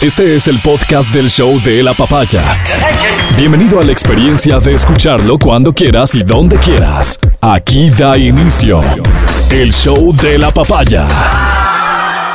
Este es el podcast del show de la papaya. Bienvenido a la experiencia de escucharlo cuando quieras y donde quieras. Aquí da inicio el show de la papaya.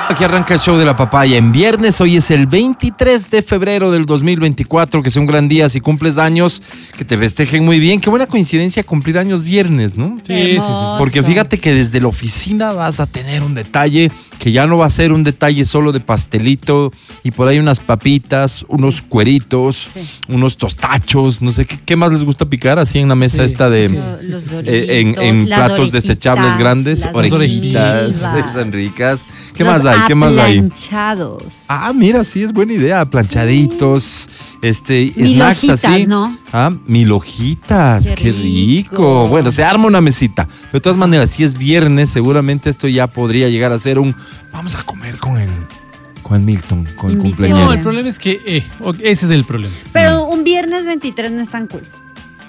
Aquí arranca el show de la papaya en viernes. Hoy es el 23 de febrero del 2024. Que sea un gran día si cumples años. Que te festejen muy bien. Qué buena coincidencia cumplir años viernes, ¿no? Sí, sí, sí, sí. Porque fíjate que desde la oficina vas a tener un detalle que ya no va a ser un detalle solo de pastelito y por ahí unas papitas, unos cueritos, unos tostachos, no sé qué, qué más les gusta picar así en la mesa Sí, esta de sí, Los Doritos, eh, en, platos orejitas, desechables grandes, las orejitas, son ricas. ¿Qué los más hay? ¿Qué más hay? aplanchados. Ah, mira, sí, es buena idea. Planchaditos, este, Mil snacks hojitas, así. ¿no? Ah, mil hojitas, qué, Qué rico. rico. Bueno, se arma una mesita. De todas maneras, si es viernes, seguramente esto ya podría llegar a ser un. Vamos a comer con el, con el Milton, con el cumpleañero. No, el problema es que eh, ese es el problema. Pero un viernes 23 no es tan cool.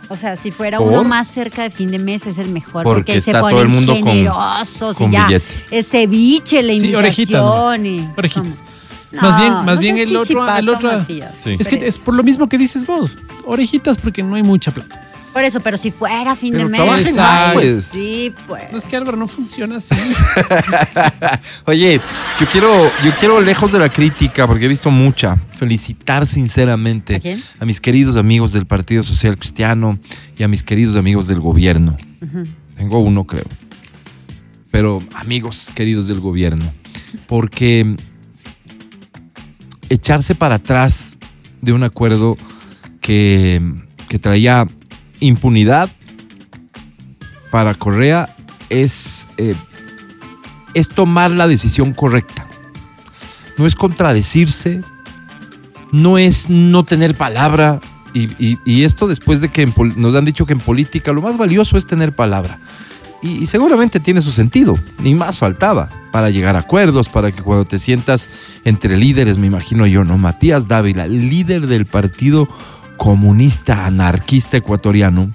O sea, si fuera ¿Por? uno más cerca de fin de mes es el mejor. Porque Porque, se está todo ponen el mundo generosos con y ya. billete. Es ceviche, la Sí, orejitas invitación. y- Orejitas. No, más bien, más no bien el otro, el otro. Matías. Sí. Es que es por lo mismo que dices vos. Orejitas porque no hay mucha plata. Por eso, pero si fuera fin Pero de mes. trabajen más, pues. Sí, pues. No es que Álvaro no funciona así. Oye, yo quiero, yo quiero lejos de la crítica, porque he visto mucha, felicitar sinceramente ¿A quién? mis queridos amigos del Partido Social Cristiano y a mis queridos amigos del gobierno. Tengo uno, creo. Pero amigos queridos del gobierno. Porque echarse para atrás de un acuerdo que, que traía impunidad para Correa es, eh, es tomar la decisión correcta. No es contradecirse, no es no tener palabra. Y, y- esto después de que nos han dicho que en política lo más valioso es tener palabra. Y, y seguramente tiene su sentido, ni más faltaba, para llegar a acuerdos, para que cuando te sientas entre líderes, me imagino yo, ¿no? Matías Dávila, líder del Partido Comunista Anarquista Ecuatoriano,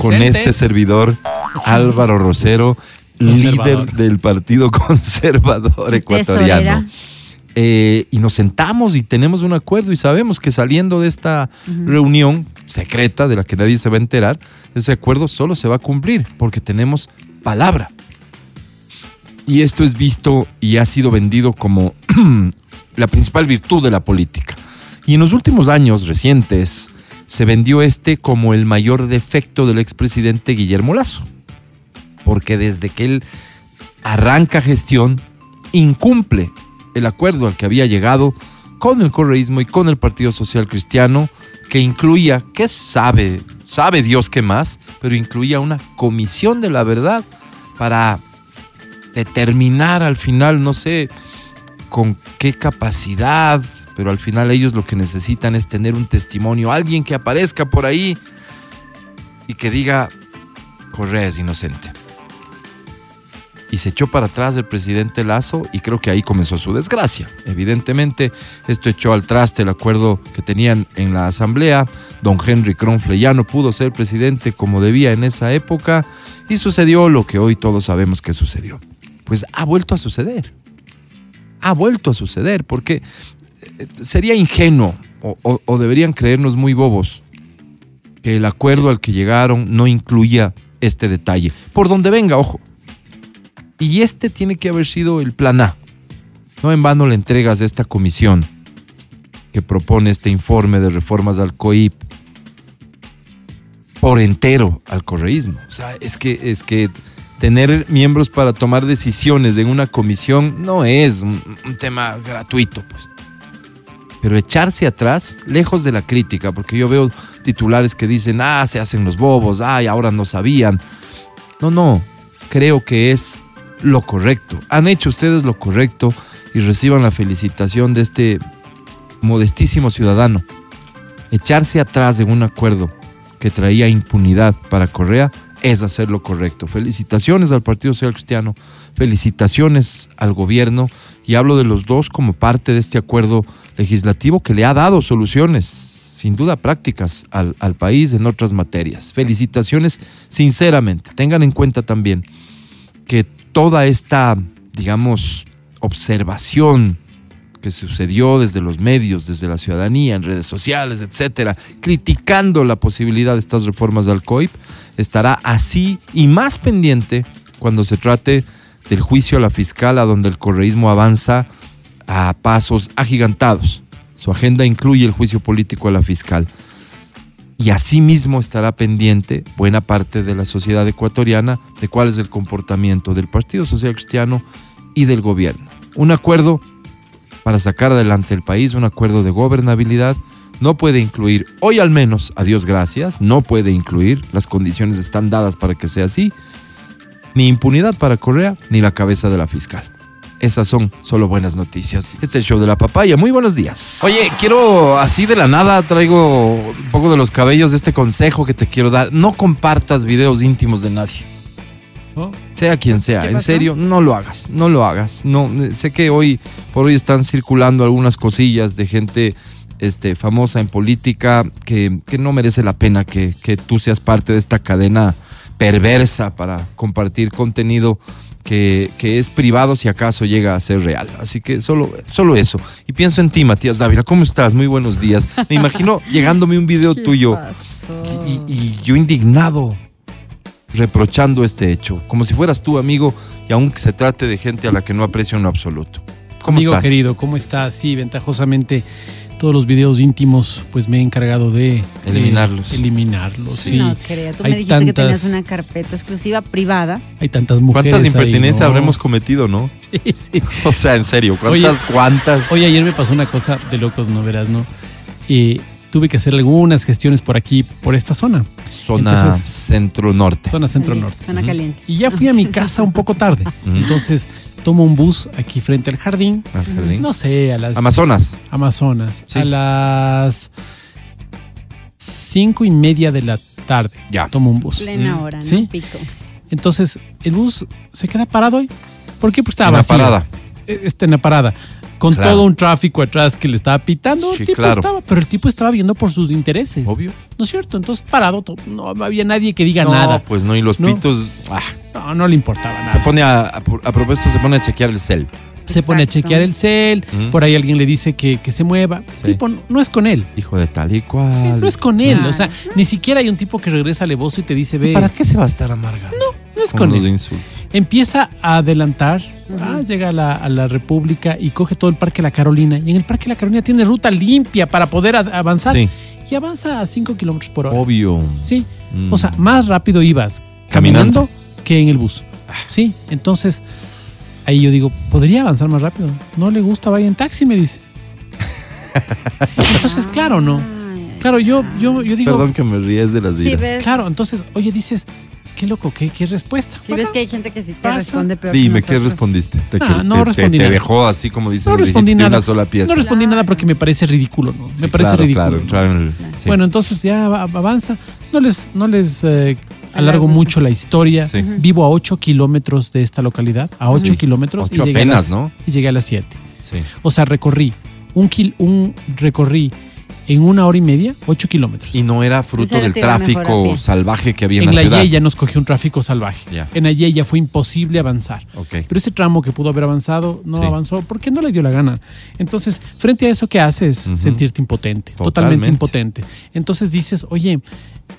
con este servidor, Álvaro Rosero, líder del Partido Conservador Ecuatoriano. Tesorera. Eh, y nos sentamos y tenemos un acuerdo y sabemos que saliendo de esta reunión secreta de la que nadie se va a enterar, ese acuerdo solo se va a cumplir porque tenemos palabra. Y esto es visto y ha sido vendido como la principal virtud de la política. Y en los últimos años recientes se vendió este como el mayor defecto del expresidente Guillermo Lazo. Porque desde que él arranca gestión, incumple el acuerdo al que había llegado con el correísmo y con el Partido Social Cristiano, que incluía, que sabe, sabe Dios qué más, pero incluía una comisión de la verdad para determinar al final, no sé, con qué capacidad, pero al final ellos lo que necesitan es tener un testimonio, alguien que aparezca por ahí y que diga, Correa es inocente. Y se echó para atrás el presidente Lazo y creo que ahí comenzó su desgracia. Evidentemente, esto echó al traste el acuerdo que tenían en la asamblea. Don Henry Kronfle ya no pudo ser presidente como debía en esa época y sucedió lo que hoy todos sabemos que sucedió. Pues ha vuelto a suceder. Ha vuelto a suceder porque eh, sería ingenuo o, o- o deberían creernos muy bobos que el acuerdo al que llegaron no incluía este detalle. Por donde venga, ojo. Y este tiene que haber sido el plan A. No en vano le entregas a esta comisión que propone este informe de reformas al COIP por entero al correísmo. O sea, es que, es que tener miembros para tomar decisiones en una comisión no es un, un tema gratuito, pues. Pero echarse atrás, lejos de la crítica, porque yo veo titulares que dicen, ah, se hacen los bobos, ay, ahora no sabían. No, no, creo que es lo correcto. Han hecho ustedes lo correcto y reciban la felicitación de este modestísimo ciudadano. Echarse atrás de un acuerdo que traía impunidad para Correa es hacer lo correcto. Felicitaciones al Partido Social Cristiano, felicitaciones al gobierno y hablo de los dos como parte de este acuerdo legislativo que le ha dado soluciones, sin duda prácticas, al, al país en otras materias. Felicitaciones sinceramente. Tengan en cuenta también que toda esta, digamos, observación que sucedió desde los medios, desde la ciudadanía, en redes sociales, etcétera, criticando la posibilidad de estas reformas al COIP, estará así y más pendiente cuando se trate del juicio a la fiscal, a donde el correísmo avanza a pasos agigantados. Su agenda incluye el juicio político a la fiscal. Y asimismo estará pendiente buena parte de la sociedad ecuatoriana de cuál es el comportamiento del Partido Social Cristiano y del gobierno. Un acuerdo para sacar adelante el país, un acuerdo de gobernabilidad, no puede incluir, hoy al menos, a Dios gracias, no puede incluir, las condiciones están dadas para que sea así, ni impunidad para Correa, ni la cabeza de la fiscal. Esas son solo buenas noticias. Este es el show de la papaya. Muy buenos días. Oye, quiero así de la nada traigo un poco de los cabellos de este consejo que te quiero dar. No compartas videos íntimos de nadie. Sea quien sea, ¿Qué en serio, no lo hagas, no lo hagas. No, eh, sé que hoy por hoy están circulando algunas cosillas de gente este, famosa en política que, que no merece la pena que, que tú seas parte de esta cadena perversa para compartir contenido que, que es privado si acaso llega a ser real. Así que solo, solo eso. Y pienso en ti, Matías Dávila, ¿cómo estás? Muy buenos días. Me imagino llegándome un video ¿Qué tuyo y, y yo indignado reprochando este hecho, como si fueras tú, amigo, y aunque se trate de gente a la que no aprecio en lo absoluto. ¿Cómo Amigo estás? querido, ¿cómo estás? Sí, ventajosamente todos los videos íntimos, pues me he encargado de Eliminarlos. eliminarlos, sí. No creo. Tú Hay me dijiste que tantas- tenías una carpeta exclusiva privada. Hay tantas mujeres. ¿Cuántas ahí, impertinencias ¿no? habremos cometido, no? Sí, sí. O sea, en serio, ¿cuántas, Oye. cuántas? Oye, ayer me pasó una cosa de locos, no verás, ¿no? Y tuve que hacer algunas gestiones por aquí, por esta zona, Zona centro-norte. zona centro-norte. Zona caliente. Y ya fui a mi casa un poco tarde. Entonces tomo un bus aquí frente al jardín. Al jardín. No sé, a las Amazonas. Amazonas. Sí. A las cinco y media de la tarde. Ya. Tomo un bus. Plena hora, ¿no? Sí. Pico. Entonces, el bus se queda parado hoy. ¿Por qué? Pues estaba En la vacío. parada. Eh, Está en la parada. Con Claro. todo un tráfico atrás que le estaba pitando. Sí, el tipo claro. estaba, pero el tipo estaba viendo por sus intereses. Obvio. ¿No es cierto? Entonces, parado, no había nadie que diga No, nada. pues no, y los No. pitos. ah, No, no le importaba se nada. pone a, a, a propósito, se pone a chequear el cel. Se pone a chequear el cel, por ahí alguien le dice que, que se mueva. El Sí. tipo no, no es con él. Hijo de tal y cual. Sí, no es con él. Ah. O sea, ni siquiera hay un tipo que regresa alevoso y te dice, ve, ¿Para qué se va a estar amargando? no es con él. Empieza a adelantar, ah, llega a la, a la República y coge todo el Parque La Carolina. Y en el Parque La Carolina tiene ruta limpia para poder avanzar. Sí, Y avanza a 5 kilómetros por hora. obvio. Sí. Mm. O sea, más rápido ibas Caminando. caminando, que en el bus. Sí. Entonces, ahí yo digo, podría avanzar más rápido. No le gusta, vaya en taxi, me dice. Entonces, claro, no. Claro, yo, yo, yo digo, Perdón que me ríes de las Sí, iras. ves, claro, entonces, oye, dices, qué loco, qué, qué respuesta. sí ves que hay gente que sí te Pasa. responde peor que Dime, ¿qué respondiste? Te, Ah, no te- te- respondí te nada. dejó así como dicen, No respondí dijiste nada. una sola pieza. No respondí Claro. nada porque me parece ridículo, ¿no? Sí, me parece claro, ridículo. claro, ¿no? sí. Bueno, entonces ya va- avanza. No les, no les eh, alargo mucho la historia. Sí. Vivo a 8 kilómetros de esta localidad, a 8 Sí. kilómetros. Ocho y llegué a apenas, las- ¿no? Y llegué a las 7. Sí. O sea, recorrí un, kil- un recorrí en una hora y media, 8 kilómetros. Y no era fruto del tráfico salvaje que había en, en la, la ciudad. Yeya nos cogió un tráfico salvaje. Ya. En la Yeya fue imposible avanzar. Ok. Pero ese tramo que pudo haber avanzado no Sí. avanzó porque no le dio la gana. Entonces, frente a eso, ¿qué haces? Sentirte impotente, Totalmente. totalmente impotente. Entonces dices, oye,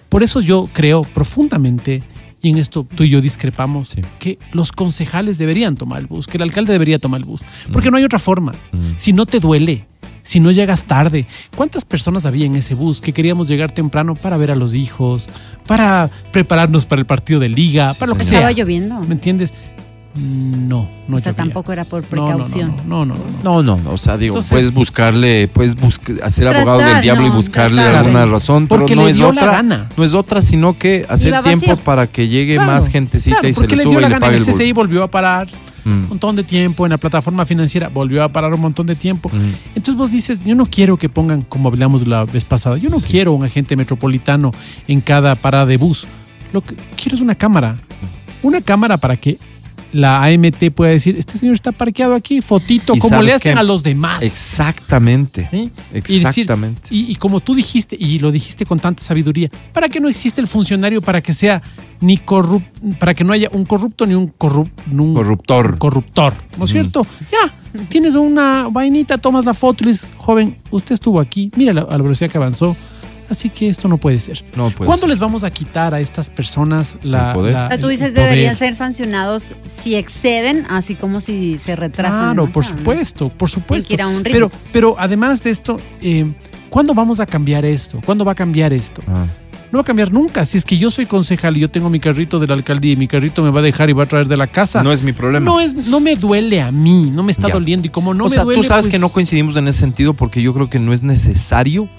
por eso yo creo profundamente, y en esto tú y yo discrepamos, Sí. que los concejales deberían tomar el bus, que el alcalde debería tomar el bus. Porque no hay otra forma. Mm. Si no te duele, si no llegas tarde. ¿Cuántas personas había en ese bus que queríamos llegar temprano para ver a los hijos, para prepararnos para el partido de liga, para lo que señor. sea? Estaba lloviendo. ¿Me entiendes? No, no o sea, llovía. tampoco era por No, no, no, precaución. No, no, no. no. No, no, no, o sea, digo, Entonces- puedes buscarle, puedes busc- hacer abogado del diablo y no, buscarle tratar. alguna razón, pero Porque no le es otra, gana. no es otra, sino que hacer tiempo para que llegue Claro, más gentecita claro, y se le le dio suba la y le gana. pague El el CCI volvió a parar Mm. un montón de tiempo, en la plataforma financiera volvió a parar un montón de tiempo. Mm. Entonces vos dices, yo no quiero que pongan, como hablamos la vez pasada, yo no Sí. quiero un agente metropolitano en cada parada de bus. Lo que quiero es una cámara. Una cámara para que la AMT pueda decir, este señor está parqueado aquí, fotito, ¿Y como le hacen qué? a los demás. Exactamente. ¿sí? Y decir- Exactamente. Y, y como tú dijiste, y lo dijiste con tanta sabiduría, para que no existe el funcionario para que sea ni corrup para que no haya un corrupto ni un, corrup un Corruptor. corruptor, ¿no es cierto? Ya, tienes una vainita, tomas la foto y le dices, joven, usted estuvo aquí, mira la, a la velocidad que avanzó, así que esto no puede ser. No puede ¿Cuándo ser. les vamos a quitar a estas personas la... El poder. la- O sea, tú el dices poder? deberían ser sancionados si exceden, así como si se retrasan. Claro, por supuesto, por supuesto. que ir a un ritmo. Pero, pero además de esto, eh, ¿cuándo vamos a cambiar esto? ¿Cuándo va a cambiar esto? Ah. No va a cambiar nunca. Si es que yo soy concejal y yo tengo mi carrito de la alcaldía y mi carrito me va a dejar y va a traer de la casa. No es mi problema. No es, no me duele a mí, no me está Ya. doliendo. Y como no o me sea, duele. tú sabes pues, que no coincidimos en ese sentido porque yo creo que no es necesario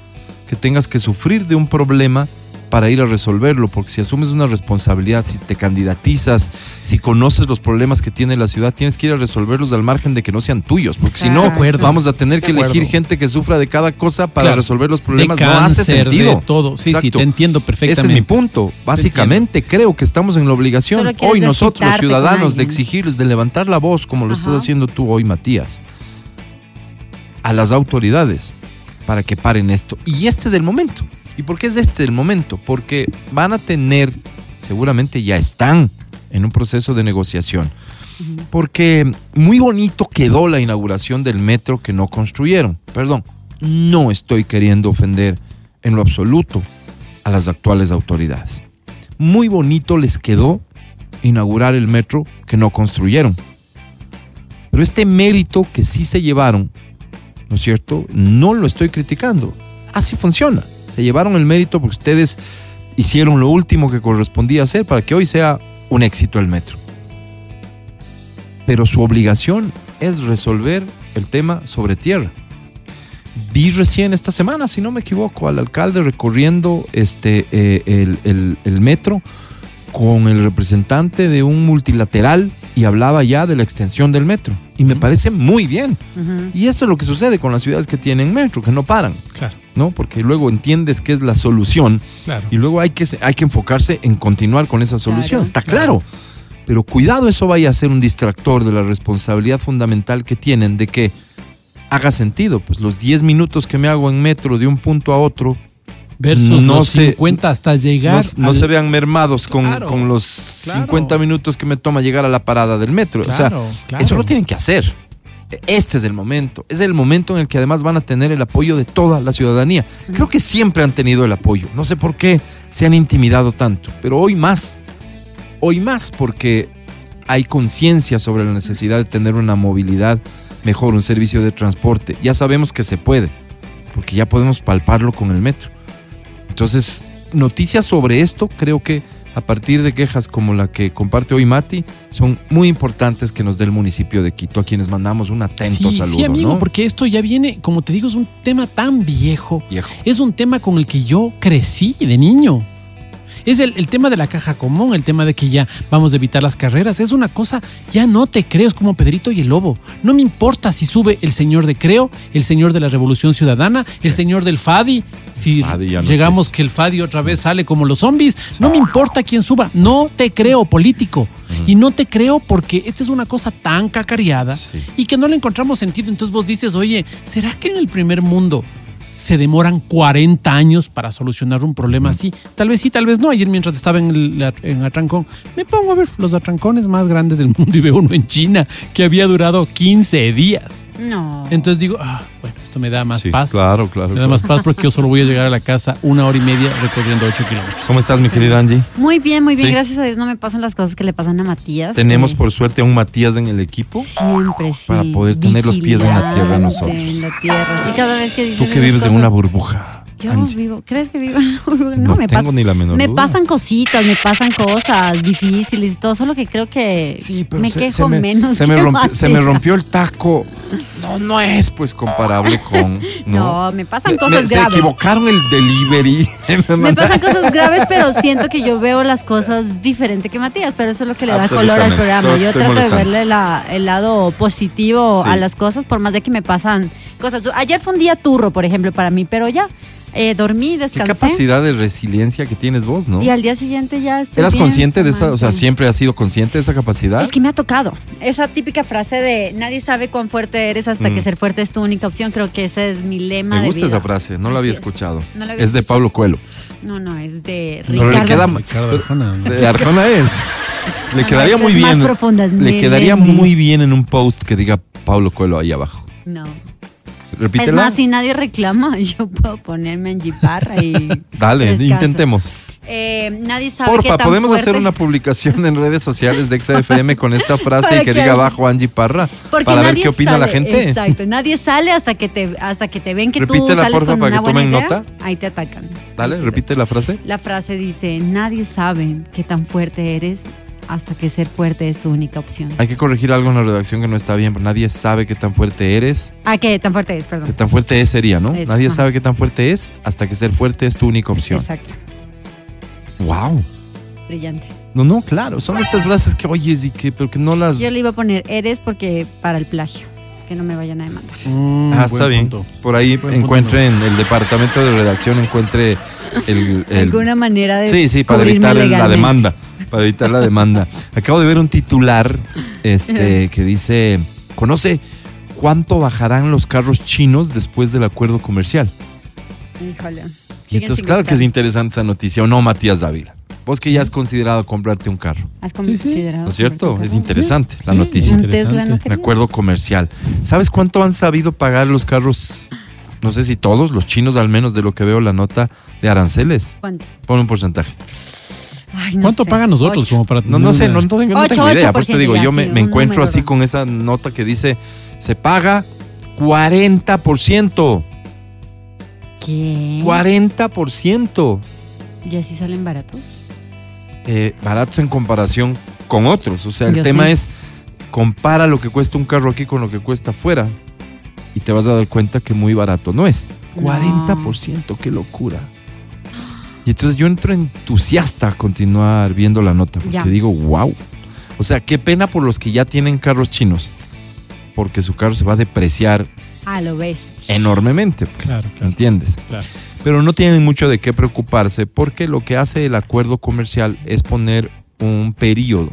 que tengas que sufrir de un problema para ir a resolverlo, porque si asumes una responsabilidad, si te candidatizas, si conoces los problemas que tiene la ciudad, tienes que ir a resolverlos al margen de que no sean tuyos, porque si no, acuerdo. vamos a tener que elegir gente que sufra de cada cosa para Claro. resolver los de problemas. no hace sentido. de todo. Sí, sí, Exacto. te entiendo Ese perfectamente. es mi punto. Básicamente creo que estamos en la obligación hoy nosotros, ciudadanos, de exigirles, de levantar la voz, como lo estás Ajá. haciendo tú hoy, Matías, a las autoridades para que paren esto. Y este es el momento. ¿Y por qué es este el momento? Porque van a tener, seguramente ya están en un proceso de negociación. Porque muy bonito quedó la inauguración del metro que no construyeron. Perdón, no estoy queriendo ofender en lo absoluto a las actuales autoridades. Muy bonito les quedó inaugurar el metro que no construyeron. Pero este mérito que sí se llevaron, ¿no es cierto? No lo estoy criticando. Así funciona. Se llevaron el mérito porque ustedes hicieron lo último que correspondía hacer para que hoy sea un éxito el metro. Pero su obligación es resolver el tema sobre tierra. Vi recién esta semana, si no me equivoco, al alcalde recorriendo este, eh, el, el- el metro con el representante de un multilateral y hablaba ya de la extensión del metro. Y me parece muy bien. Y esto es lo que sucede con las ciudades que tienen metro, que no paran, Claro, ¿no? Porque luego entiendes que es la solución claro. y luego hay que, hay que enfocarse en continuar con esa solución. Claro. Está claro. Pero cuidado, eso vaya a ser un distractor de la responsabilidad fundamental que tienen de que haga sentido. Pues los 10 minutos que me hago en metro de un punto a otro Versus no los se- 50 hasta llegar. no al- se vean mermados con, Claro, con los claro. 50 minutos que me toma llegar a la parada del metro. o sea, eso lo tienen que hacer. Este es el momento. Es el momento en el que además van a tener el apoyo de toda la ciudadanía. Creo que siempre han tenido el apoyo. No sé por qué se han intimidado tanto, pero hoy más. Hoy más porque hay conciencia sobre la necesidad de tener una movilidad mejor, un servicio de transporte. Ya sabemos que se puede, porque ya podemos palparlo con el metro. Entonces, noticias sobre esto creo que a partir de quejas como la que comparte hoy Mati, son muy importantes que nos dé el municipio de Quito, a quienes mandamos un atento sí, saludo. sí, amigo, ¿no? porque esto ya viene, como te digo, es un tema tan viejo. Viejo. Es un tema con el que yo crecí de niño. Es el, el tema de la caja común, el tema de que ya vamos a evitar las carreras. Es una cosa, ya no te creo, es como Pedrito y el Lobo. No me importa si sube el señor de Creo, el señor de la Revolución Ciudadana, el señor del Fadi. Si no llegamos existe. que el Fadi otra vez sale como los zombies, no me importa quién suba. No te creo, político. Y no te creo porque esta es una cosa tan cacareada Sí. y que no le encontramos sentido. Entonces vos dices, oye, ¿será que en el primer mundo se demoran 40 años para solucionar un problema así? Tal vez sí, tal vez no. Ayer mientras estaba en, el, en Atrancón, me pongo a ver los atrancones más grandes del mundo y veo uno en China que había durado 15 días. No. Entonces digo, ah, bueno, esto me da más Sí, paz. Claro, claro. Me da claro. más paz porque yo solo voy a llegar a la casa una hora y media recorriendo 8 kilómetros. ¿Cómo estás, mi querida Angie? Muy bien, muy bien. Sí. Gracias a Dios no me pasan las cosas que le pasan a Matías. Tenemos Eh, por suerte a un Matías en el equipo. Siempre, sí. para poder tener los pies en la tierra nosotros. En la tierra. Sí, cada vez que dices Tú que vives en cosas, una burbuja. Yo Angie. vivo. ¿Crees que vivo en burbuja? No, No me tengo pasa- ni la menor Me duda. pasan cositas, me pasan cosas difíciles y todo, solo que creo que me quejo menos. se me rompió, se me rompió el taco. No, no es pues comparable con. No, No, me pasan cosas me- Se graves. equivocaron el delivery. Me pasan cosas graves, pero siento que yo veo las cosas diferente que Matías, pero eso es lo que le da color al programa. Yo trato de verle la- el lado positivo Sí. a las cosas, por más de que me pasan cosas. Ayer fue un día turro, por ejemplo, para mí, pero ya, Eh, dormí, Qué descansé. capacidad de resiliencia que tienes vos, ¿no? Y al día siguiente ya estoy ¿Eras bien, consciente de esa, o sea, siempre has sido consciente de esa capacidad? Es que me ha tocado. Esa típica frase de nadie sabe cuán fuerte eres hasta Mm. que ser fuerte es tu única opción. Creo que ese es mi lema Me de gusta vida. esa frase, no la había es. escuchado. No la había es de escuchado. Pablo Coelho. No, no, es de Pero le Ricardo. queda- Ricardo Arjona. De Arjona es. Le No, quedaría no, muy es más bien. profunda, es le quedaría muy bien en un post que diga Pablo Coelho ahí abajo. No. Repítela. Es más, si nadie reclama, yo puedo ponerme en jiparra y. Dale, descanso. intentemos. Eh, nadie sabe qué Porfa, tan podemos fuerte- hacer una publicación en redes sociales de XFM con esta frase y que que diga abajo Angie Parra Porque para ver qué opina la gente. Exacto, nadie sale hasta que te hasta que te ven que tú Repítela, sales porfa, con para que una buena tomen idea. nota. Ahí te atacan. Dale, repite la frase. La frase dice, nadie sabe qué tan fuerte eres hasta que ser fuerte es tu única opción. Hay que corregir algo en la redacción que no está bien, pero nadie sabe qué tan fuerte eres. Ah, ¿qué tan fuerte es? Qué Perdón. tan fuerte es sería, ¿no? Es, nadie ajá. sabe qué tan fuerte es hasta que ser fuerte es tu única opción. Exacto, Wow. brillante. No, no, claro, son estas frases que oyes y que, pero que no las. Yo le iba a poner eres porque para el plagio, que no me vayan a demandar. Mm, Ah, está bien. punto. Por ahí Buen punto, en el departamento de redacción, encuentre el. el- Alguna manera de sí, sí, para evitar la demanda. Para evitar la demanda. Acabo de ver un titular este, que dice: ¿Conoce cuánto bajarán los carros chinos después del acuerdo comercial? Híjole. Y entonces, claro que es interesante esa noticia, ¿o no, Matías Dávila? Vos que ya has considerado comprarte un carro, ¿Has Sí, sí. considerado? ¿no es cierto? Es interesante la Sí. noticia. Un Interesante. Tesla no Un quería. acuerdo comercial. ¿Sabes cuánto han sabido pagar los carros? No sé si todos, los chinos al menos de lo que veo la nota de aranceles. ¿Cuánto? Pon un porcentaje. Ay, no ¿Cuánto sé. pagan nosotros Ocho. como para No, no sé, no, no tengo, no Ocho, tengo idea. Por eso te digo, yo me, encuentro así con esa nota que dice, se paga 40%. ¿Qué? 40%. ¿Y así salen baratos? eh, baratos en comparación con otros. O sea, el Yo tema sé. es, compara lo que cuesta un carro aquí con lo que cuesta afuera y te vas a dar cuenta que muy barato no es. No. 40%, qué locura. Y entonces yo entro entusiasta a continuar viendo la nota porque Ya. digo, wow. O sea, qué pena por los que ya tienen carros chinos, porque su carro se va a depreciar Ah, lo enormemente. pues, Claro, claro. ¿Entiendes? Claro. Pero no tienen mucho de qué preocuparse porque lo que hace el acuerdo comercial es poner un periodo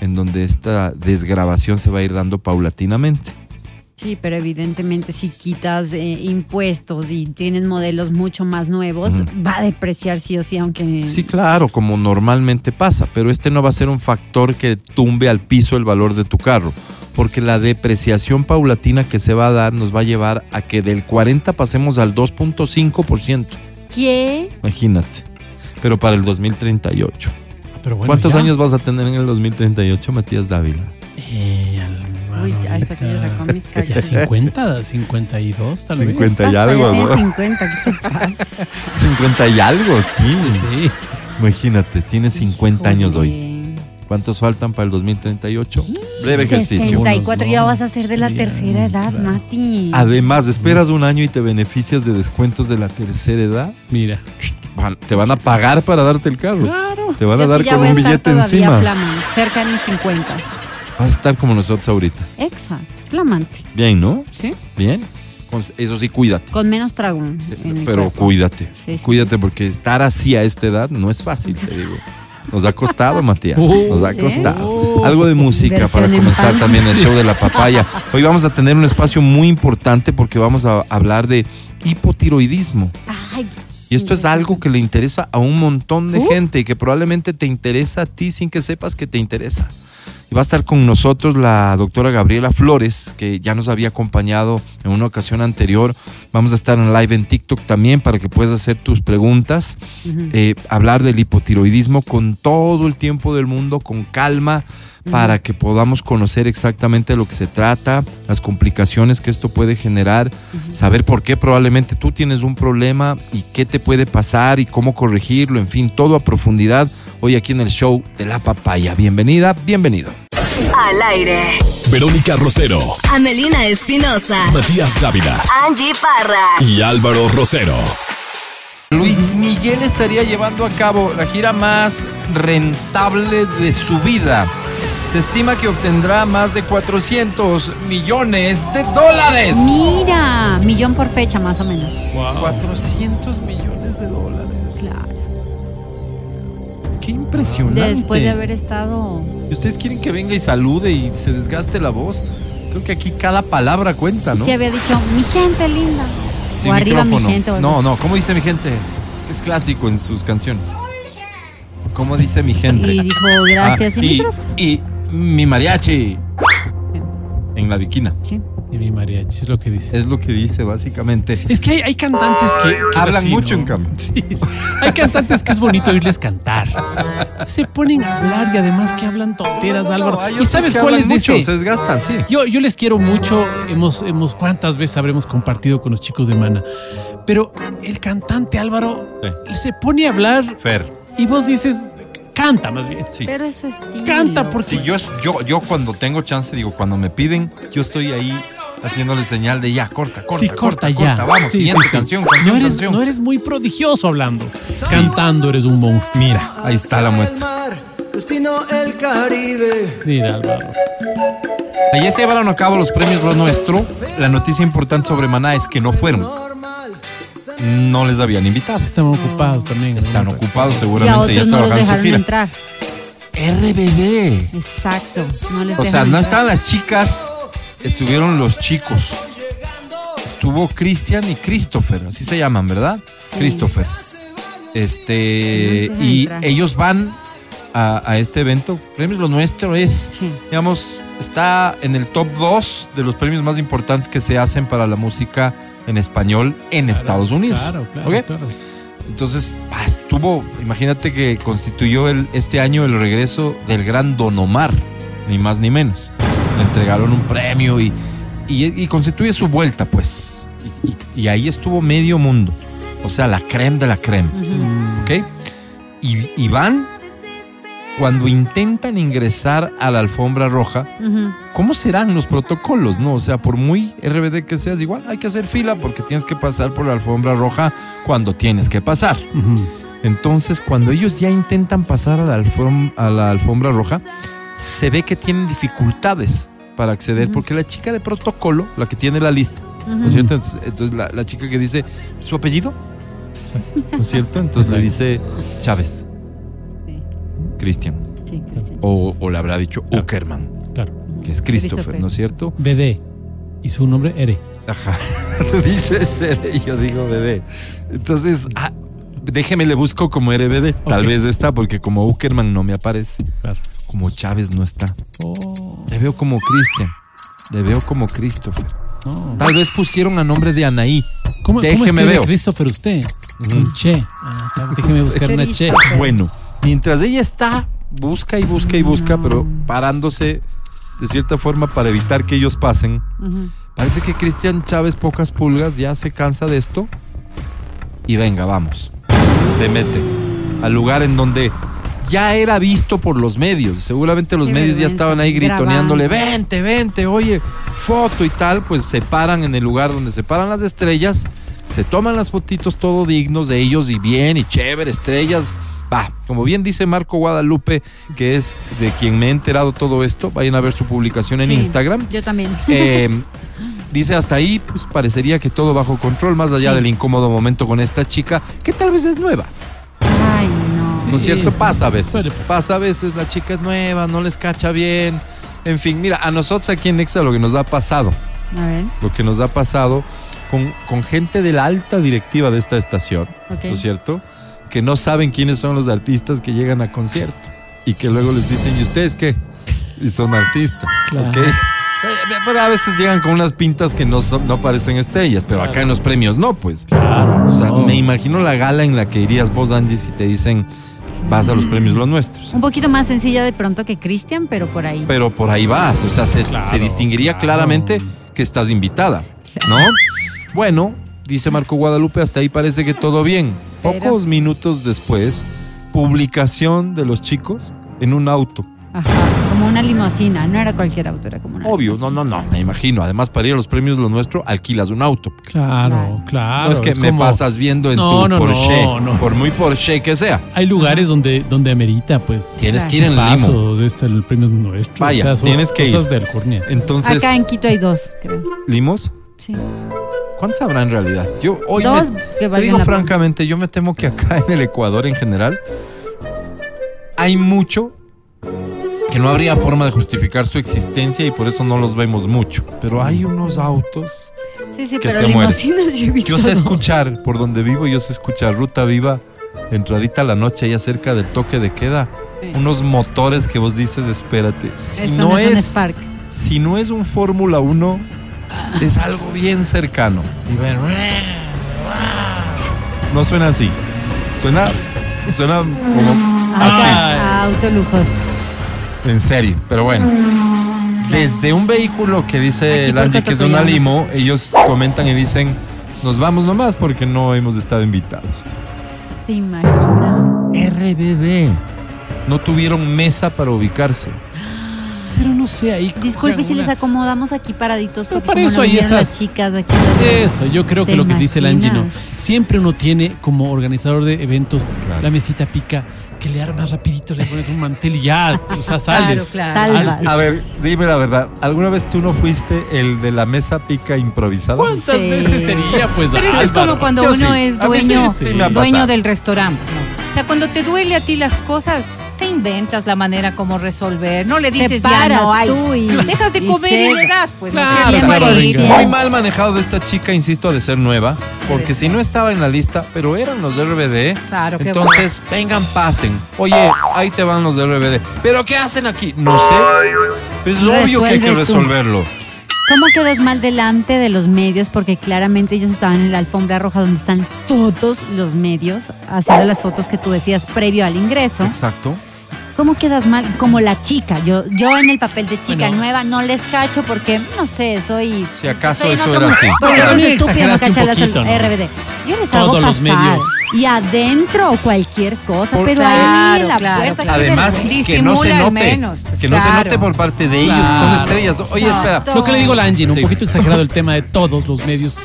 en donde esta desgrabación se va a ir dando paulatinamente. Sí, pero evidentemente si quitas eh, impuestos y tienes modelos mucho más nuevos, va a depreciar sí o sí, aunque... Sí, claro, como normalmente pasa, pero este no va a ser un factor que tumbe al piso el valor de tu carro, porque la depreciación paulatina que se va a dar nos va a llevar a que del 40 pasemos al 2.5%. ¿Qué? Imagínate. Pero para el 2038. Pero bueno, ¿Cuántos ya. años vas a tener en el 2038, Matías Dávila? Eh, al- Uy, hasta que yo sacó mis Ya cálculos. 50, 52 tal vez. 50 y algo, tienes ¿no? 50, ¿qué te pasa? 50 y algo, sí. Sí. Imagínate, tienes 50 años hoy. Híjole. ¿Cuántos faltan para el 2038? Breve ejercicio. 64, ya vas a ser de la sí, tercera edad, claro. Mati. Además, esperas un año y te beneficias de descuentos de la tercera edad. Mira. Van- Te van a pagar para darte el carro. Claro. Te van a Yo sí dar ya con voy a un estar billete todavía encima. flamante, cerca de mis 50. Vas a estar como nosotros ahorita. Exacto, flamante. Bien, ¿no? ¿Sí? Bien. Con- Eso sí, cuídate. Con menos trago mi Pero cuídate. Sí, sí. Cuídate porque estar así a esta edad no es fácil, te digo. Nos ha costado, Matías. Uh, Nos ha costado. Algo de música para en comenzar también el show de la papaya. Hoy vamos a tener un espacio muy importante porque vamos a hablar de hipotiroidismo. Ay, Y esto es algo que le interesa a un montón de gente y que probablemente te interesa a ti sin que sepas que te interesa. Y va a estar con nosotros la doctora Gabriela Flores, que ya nos había acompañado en una ocasión anterior. Vamos a estar en live en TikTok también para que puedas hacer tus preguntas. Eh, hablar del hipotiroidismo con todo el tiempo del mundo, con calma, para que podamos conocer exactamente de lo que se trata, las complicaciones que esto puede generar, saber por qué probablemente tú tienes un problema y qué te puede pasar y cómo corregirlo, en fin, todo a profundidad hoy aquí en el show de la papaya. Bienvenida, bienvenido. Al aire. Verónica Rosero, Amelina Espinosa. Matías Dávila Angie Parra. y Álvaro Rosero. Luis Miguel estaría llevando a cabo la gira más rentable de su vida. Se estima que obtendrá más de 400 millones de dólares. Mira, millón por fecha más o menos. 400 millones de dólares. Claro. Qué impresionante. Después de haber estado. ¿Y ustedes quieren que venga y salude y se desgaste la voz? Creo que aquí cada palabra cuenta, ¿no? Sí había dicho, mi gente linda. Sí, o arriba mi micrófono. gente. o No, no, ¿cómo dice mi gente? Es clásico en sus canciones. ¿Cómo dice mi gente? Y dijo, gracias. Ah, y, y, micrófono. y mi mariachi. En la viquina. Sí. Y mi mariachi es lo que dice. Es lo que dice básicamente. Es que hay, hay cantantes que, Hablan así, mucho, ¿no? en cambio. Sí, hay cantantes que es bonito oírles cantar. Se ponen a hablar y además que hablan tonteras, Álvaro. ¿Y sabes que cuál hablan es mucho, ese? Se desgastan, sí. Yo, yo les quiero mucho, hemos, hemos, cuántas veces habremos compartido con los chicos de Mana, pero el cantante Álvaro se pone a hablar Fer. y vos dices, canta más bien. Sí. Pero es su estilo. Canta porque Sí, yo, yo, yo cuando tengo chance, digo, cuando me piden, yo estoy ahí haciéndole señal de ya, corta, corta, sí, corta, corta, ya. corta, vamos, Sí, siguiente sí, sí. canción, canción, no eres, canción. No eres muy prodigioso hablando. Cantando eres un monstruo. Mira, ahí está la muestra. Destino el Caribe. Mira, Álvaro. Ayer se llevaron a cabo los premios Lo Nuestro. La noticia importante sobre Maná es que no fueron. No les habían invitado. Estaban ocupados también. Están ¿no? ocupados Y a seguramente ya otros no los trabajan su dejaron entrar. RBD. Exacto. No les O sea, no estaban las chicas, estuvieron los chicos. Estuvo Christian y Christopher, así se llaman, ¿verdad? Sí. Christopher. Este, No y ellos van a, a este evento. Premios Lo Nuestro es, Sí. digamos, está en el top 2 de los premios más importantes que se hacen para la música en español en Estados Unidos. Claro, claro, ¿Ok? claro. Entonces, ah, estuvo, imagínate que constituyó el, este año el regreso del gran Don Omar, ni más ni menos. Le entregaron un premio y, y, y constituye su vuelta, pues. Y, y- y ahí estuvo medio mundo. O sea, la creme de la creme. ¿Ok? Y, y van cuando intentan ingresar a la alfombra roja. ¿Cómo serán los protocolos? No, o sea, por muy RBD que seas, igual hay que hacer fila porque tienes que pasar por la alfombra roja cuando tienes que pasar. Entonces, cuando ellos ya intentan pasar a la, alfom- a la alfombra roja, se ve que tienen dificultades para acceder, porque la chica de protocolo, la que tiene la lista, ¿no es cierto? Entonces, la, la chica que dice su apellido, ¿no es cierto? Entonces le dice Chávez. Cristian, Sí, Cristian. o, o le habrá dicho Claro. Uckerman, Claro. que es Christopher, Christopher. ¿no es cierto? BD. Y su nombre, Ere. Ajá. Tú dices Ere y yo digo bebé. Entonces, ah, déjeme le busco como RBD. Tal vez está, porque como Uckerman no me aparece. Claro. Como Chávez no está. Oh, Le veo como Cristian. Le veo como Christopher. no. Tal vez pusieron a nombre de Anaí. ¿Cómo, Déjeme ¿cómo veo. Christopher usted? Un che. Ah, déjeme buscar una che. Bueno, mientras ella está, busca y busca y busca, pero parándose de cierta forma para evitar que ellos pasen. Parece que Cristian Chávez Pocas Pulgas ya se cansa de esto. Y venga, vamos. Se mete al lugar en donde ya era visto por los medios. Seguramente los Qué medios ya estaban ahí gritoneándole, Grabando. vente, vente, oye, foto y tal. Pues se paran en el lugar donde se paran las estrellas. Se toman las fotitos todo dignos de ellos y bien y chévere, estrellas. Va, como bien dice Marco Guadalupe, que es de quien me he enterado todo esto, vayan a ver su publicación en Sí, Instagram. Yo también. Eh, dice hasta ahí, pues parecería que todo bajo control, más allá Sí. del incómodo momento con esta chica, que tal vez es nueva. Ay, no. ¿No es cierto? sí. Pasa a veces. Pasa a veces, la chica es nueva, no les cacha bien. En fin, mira, a nosotros aquí en Nexa lo que nos ha pasado, A ver. lo que nos ha pasado con, con gente de la alta directiva de esta estación. ¿no es cierto? Que no saben quiénes son los artistas que llegan a concierto y que luego les dicen, ¿y ustedes qué? Y son artistas, Claro. Pero a veces llegan con unas pintas que no, son- no parecen estrellas, pero acá en los premios no, pues. Claro. O sea, no. me imagino la gala en la que irías vos, Angie, si te dicen, vas a los premios los nuestros. Un poquito más sencilla de pronto que Cristian, pero por ahí. Pero por ahí vas, o sea, se, Claro, se distinguiría claro. claramente que estás invitada, ¿no? Bueno, dice Marco Guadalupe, hasta ahí parece que todo bien. Pero- Pocos minutos después, publicación de los chicos en un auto, Ajá, como una limusina, no era cualquier auto, era como una Obvio, limusina. no, no, no, me imagino. Además, para ir a los premios lo nuestro, alquilas un auto. Claro, Claro. claro. no es que me como- pasas viendo en No, tu no, Porsche, no, no. por muy Porsche que sea. Hay lugares donde, donde amerita, pues. Tienes Claro. que ir en limo. este, el premio es nuestro. Vaya, o sea, son tienes que ir. cosas. Entonces, Acá en Quito hay dos, creo. ¿limos? Sí. ¿Cuántos habrá en realidad? Yo hoy Dos me- que te digo francamente, yo me temo que acá en el Ecuador en general hay mucho que no habría forma de justificar su existencia y por eso no los vemos mucho. Pero hay unos autos. Sí, sí, Que pero limusinas yo he visto Yo sé escuchar por donde vivo, yo sé escuchar Ruta Viva, entradita a la noche, allá cerca del toque de queda. Sí. Unos motores que vos dices, espérate. Si no no es un Spark. si no es un Fórmula 1, es algo bien cercano. Y ven, no suena así. Suena, suena como Auto, así. autolujos. En serio, pero bueno. Desde un vehículo que dice Aquí por que es una limo, ellos comentan y dicen, nos vamos nomás porque no hemos estado invitados. ¿Te imaginas? RBD. No tuvieron mesa para ubicarse. Pero no sé, ahí. Disculpe si les acomodamos aquí paraditos Pero porque para como eso no esas- las chicas aquí. Eso, yo creo que ¿Te lo que dice el Angie, ¿no? imaginas? Siempre uno tiene como organizador de eventos Claro. la mesita pica, que le armas rapidito, le pones un mantel y ya, o sea, sales. Claro, Salvas. A ver, dime la verdad. ¿Alguna vez tú no fuiste el de la mesa pica improvisada? ¿Cuántas Sí. veces sería, pues, Pero eso es como cuando Yo uno sí. es dueño, sí dueño del restaurante. ¿no? O sea, cuando te duele a ti las cosas, inventas la manera como resolver. No le dices Te ya paras no hay. tú y Dejas de y comer y le das, pues. no Claro, claro. Muy mal manejado de esta chica, insisto, de ser nueva, porque si no estaba en la lista, pero eran los de RBD, Claro, qué entonces vengan, pasen. Oye, ahí te van los de RBD. ¿Pero qué hacen aquí? No sé. Es obvio que hay que Resuelve tú. resolverlo. ¿Cómo quedas mal delante de los medios? Porque claramente ellos estaban en la alfombra roja donde están todos los medios haciendo las fotos que tú decías previo al ingreso. Exacto. ¿Cómo quedas mal? Como la chica. Yo, yo en el papel de chica Bueno. nueva no les cacho porque, no sé, soy... Si acaso soy en eso era así. Porque eso es estúpido no poquito, ¿no? RBD. Yo les Todos hago los pasar. medios. Y adentro cualquier cosa, Por- pero ahí Claro, la claro, puerta. claro. Además, que no se note. menos, pues, que no se note por parte de ellos, que son estrellas. Oye, No, espera. todo. Lo que le digo a la Angie, ¿no? Sí. un poquito exagerado el tema de todos los medios.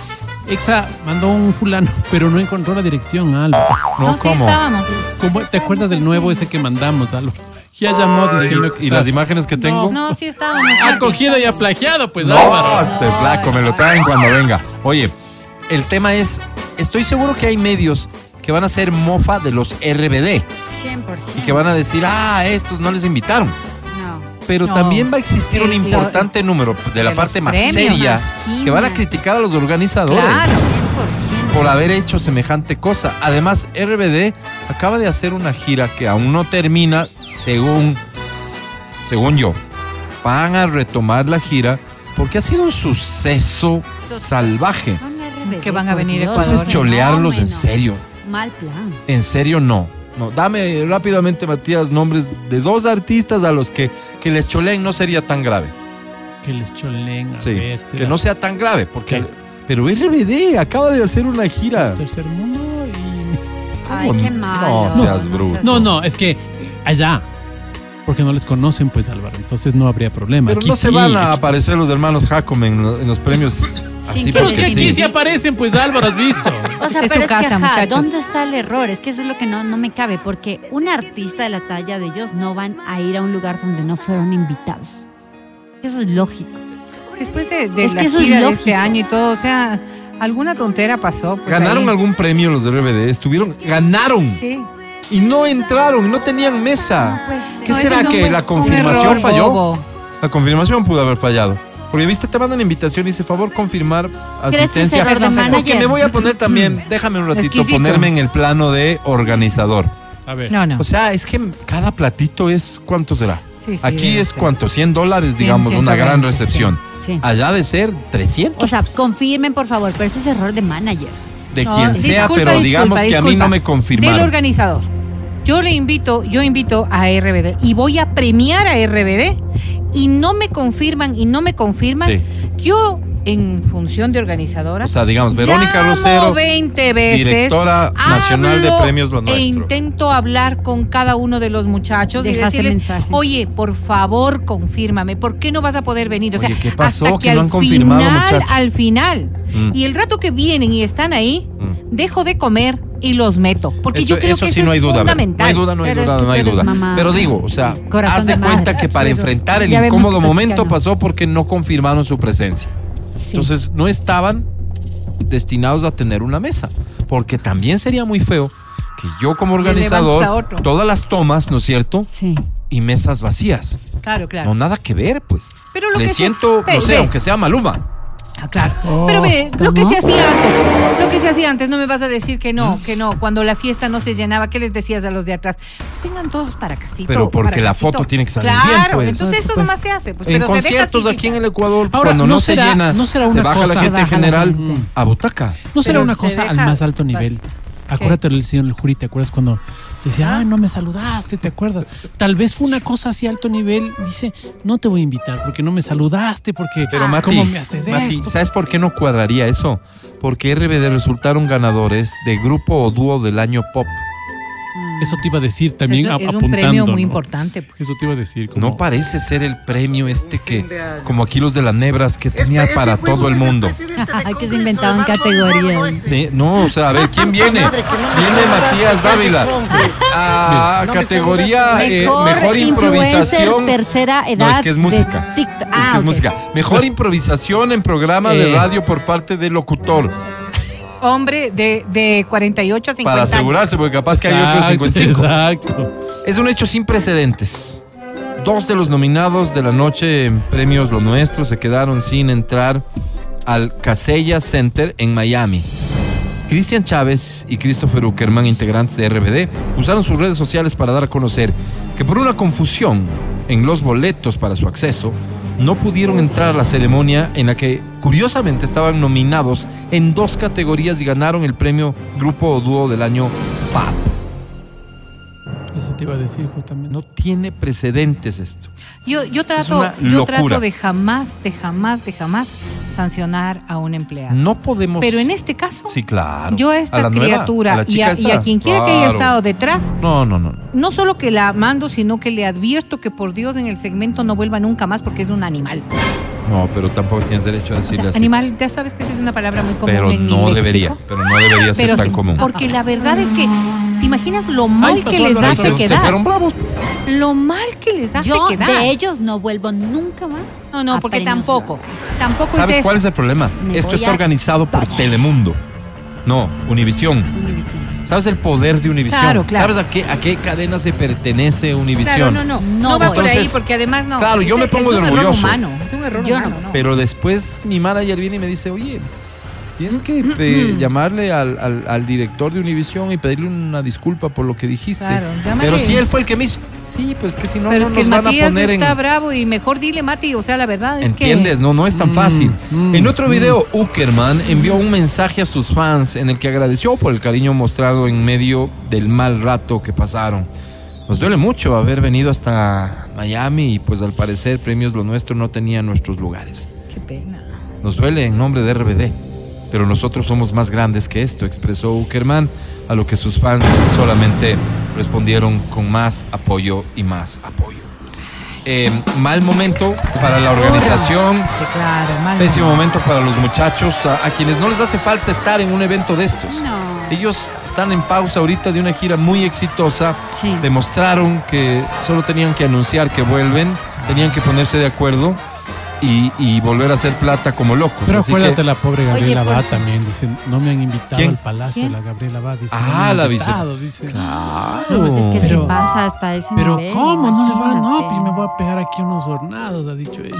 Exa mandó un fulano, pero no encontró la dirección, Alba. No, No, sí ¿cómo? estábamos. ¿Cómo- ¿Te acuerdas del nuevo ese que mandamos, Alba? Ya llamó diciendo que ¿Y las imágenes que tengo? No, sí estábamos. ha cogido y ha plagiado, pues No, Álvaro. este flaco, me lo traen cuando venga. Oye, el tema es, estoy seguro que hay medios que van a hacer mofa de los RBD 100%. y que van a decir, ah, estos no les invitaron. No. Pero No. también va a existir un lo- importante número de la de parte más premios. seria Imagina. que van a criticar a los organizadores Claro. 100%. por haber hecho semejante cosa. Además, RBD acaba de hacer una gira que aún no termina, según, según yo. Van a retomar la gira porque ha sido un suceso salvaje. Son RBD, Que van a venir. Entonces, cholearlos en fenómeno. serio. Mal plan. En serio, no. No, dame rápidamente, Matías, nombres de dos artistas a los que, que les choleen no sería tan grave. Que les cholen, a Sí, ver. que no sea tan grave, porque... Pero RBD acaba de hacer una gira. Tercer mundo y... Ay, ¿Cómo qué no? malo. No seas bruto. seas- No, no, es que allá. Porque no les conocen, pues, Álvaro. Entonces no habría problema. Pero Aquí no se van a aquí- aparecer los hermanos en, lo- en los premios así que Pero que les aquí sí. sí aparecen, pues, Álvaro, has visto. O sea, pero su es casa, que, ajá, muchachos. ¿dónde está el error? Es que eso es lo que no, no me cabe, porque un artista de la talla de ellos no van a ir a un lugar donde no fueron invitados. Eso es lógico. Después de, de Es que la es gira de este año y todo, o sea, alguna tontera pasó. pues, ¿Ganaron ahí. algún premio los de RBD? Estuvieron, ganaron Sí. y no entraron, no tenían mesa. pues, ¿Qué No, será que la confirmación error falló? bobo. La confirmación pudo haber fallado. Porque viste, te mandan invitación y dice, favor, confirmar ¿Crees que asistencia. Porque manager? me voy a poner también, déjame un ratito, Exquisito. ponerme en el plano de organizador. A ver. No, no. O sea, es que cada platito es, ¿cuánto será? Sí, sí, Aquí es ser. cuánto, 100 dólares, 100, digamos, una gran 120, recepción. sí. Allá de ser 300 O sea, confirmen, por favor, pero esto es error de manager. de No, quien sea, disculpa, pero digamos disculpa, que a mí no me Del confirmaron. organizador. Yo le invito, yo invito a RBD y voy a premiar a RBD y no me confirman y no me confirman. Sí. Yo en función de organizadora. O sea, digamos, Verónica llamo Rosero, 20 veces, directora nacional de Premios Lo E Nuestro. intento hablar con cada uno de los muchachos y Dejaste decirles, mensaje. oye, por favor, confírmame, ¿por qué no vas a poder venir? O sea, Oye, ¿qué pasó? hasta Que que, no al han confirmado, final, muchachos. al final, Mm. y el rato que vienen y están ahí, Mm. dejo de comer y los meto, porque Eso- yo creo eso que sí eso no hay es duda, fundamental. No hay duda, no hay Pero duda, no hay duda. mamá. Pero digo, o sea, haz de de madre. cuenta que para Pero enfrentar el incómodo momento pasó porque no confirmaron su presencia. Sí. Entonces no estaban destinados a tener una mesa, porque también sería muy feo que yo como organizador, todas las tomas, ¿no es cierto? Sí. Y mesas vacías. Claro, claro. No, nada que ver, pues. Pero lo Le que siento, ve, no sé, aunque sea Maluma. Ah, claro. Oh. Pero ve, lo que se hacía antes, lo que se hacía antes, no me vas a decir que no, que no. Cuando la fiesta no se llenaba, ¿qué les decías a los de atrás? Vengan todos para casito. Pero porque la casito. foto tiene que salir claro, bien, pues. entonces eso nomás se hace. Pues, en pero se deja conciertos aquí en el Ecuador, Ahora, cuando ¿no no, será- se llena, no será se una baja la cosa- gente en la general gente. a butaca. No será Pero una se cosa al más alto nivel. Acuérdate del señor el Juri, ¿te acuerdas cuando decía, ah, no me saludaste, ¿te acuerdas? Tal vez fue una cosa así alto nivel. Dice, no te voy a invitar porque no me saludaste, porque Pero ah, Mati, ¿cómo me haces Mati, esto? ¿sabes por qué no cuadraría eso? Porque RBD resultaron ganadores de grupo o dúo del año pop. Eso te iba a decir también Eso es un apuntando. premio muy ¿no? importante. pues. Eso te iba a decir. Como, No parece ser el premio este que, como aquí los de las nebras, que tenía para todo el mundo. Ay, que se inventaban categorías. Sí, no, o sea, a ver, ¿quién viene? Viene Matías Dávila. A categoría eh, mejor improvisación. tercera edad. No, es que es música. Es Ah, que es música. Mejor improvisación en programa de Eh. radio por parte del locutor. Hombre de, de 48 a 50 Para años. asegurarse, porque capaz que hay otros Exacto, 55. Exacto. Es un hecho sin precedentes. Dos de los nominados de la noche en premios Lo Nuestro se quedaron sin entrar al Casella Center en Miami. Cristian Chávez y Christopher Uckerman, integrantes de RBD, usaron sus redes sociales para dar a conocer que por una confusión en los boletos para su acceso, no pudieron entrar a la ceremonia en la que curiosamente estaban nominados en dos categorías y ganaron el premio Grupo o Dúo del año PAP. Eso te iba a decir justamente. No tiene precedentes esto. Yo, yo trato, una yo trato de jamás, de jamás, de jamás sancionar a un empleado. No podemos. Pero en este caso, Sí, claro. yo a A esta nueva, criatura a y, a, y a esa. quien quiera que haya estado detrás, no, no. no. no solo que la mando, sino que le advierto que por Dios en el segmento no vuelva nunca más porque es un animal. No, pero tampoco tienes derecho a O decirle sea, así. animal, ya sabes que esa es una palabra muy común Pero en no debería. Pero no debería ser Pero tan sí, común. porque la verdad es que, ¿te imaginas lo mal que les hace se- se quedar? fueron bravos. pues. Lo mal que les hace Yo quedar. de ellos no vuelvo nunca más. no, no, porque tampoco. Tampoco ¿Sabes es cuál es el problema? Me Esto está a organizado por Telemundo. No, Univisión. Univisión. ¿Sabes el poder de Univisión? Claro, claro. ¿Sabes a qué, a qué cadena se pertenece Univisión? Claro, no, no. No, No va voy. por ahí Entonces, porque además no. claro, yo Es- me pongo es de un error orgulloso. humano. Es un error Yo humano, no. ¿no? Pero después mi manager viene y me dice, oye, tienes que eh, llamarle al, al- al director de Univisión y pedirle una disculpa por lo que dijiste. Claro, llámale. Pero si él fue el que me hizo. Sí, pues que si no, Pero no es que nos van a Matías poner en... está bravo y mejor dile, Mati, o sea, la verdad es ¿Entiendes? que... No, no es tan Mm, fácil. mm, en otro video, Uckerman envió un mensaje a sus fans en el que agradeció por el cariño mostrado en medio del mal rato que pasaron. Nos duele mucho haber venido hasta Miami y pues al parecer Premios Lo Nuestro no tenía nuestros lugares. Qué pena. Nos duele en nombre de RBD, pero nosotros somos más grandes que esto, expresó Uckerman, a lo que sus fans solamente respondieron con más apoyo y más apoyo. Eh, mal momento para la organización, Sí, claro, mal. pésimo momento para los muchachos, a, a quienes no les hace falta estar en un evento de estos. No. Ellos están en pausa ahorita de una gira muy exitosa. Sí. Demostraron que solo tenían que anunciar que vuelven, tenían que ponerse de acuerdo y, y volver a hacer plata como locos. Pero Así acuérdate que- la pobre Gabriela Oye, Abad pues- también. Dicen, no me han invitado ¿Quién? al palacio, ¿Quién? la Gabriela Abad. Dice, Ah, no me han la invitado, dice. Claro. Es que se Pero- pasa hasta ese Pero nivel. ¿cómo? No le va, no, pues me voy a pegar aquí unos hornados, ha dicho ella.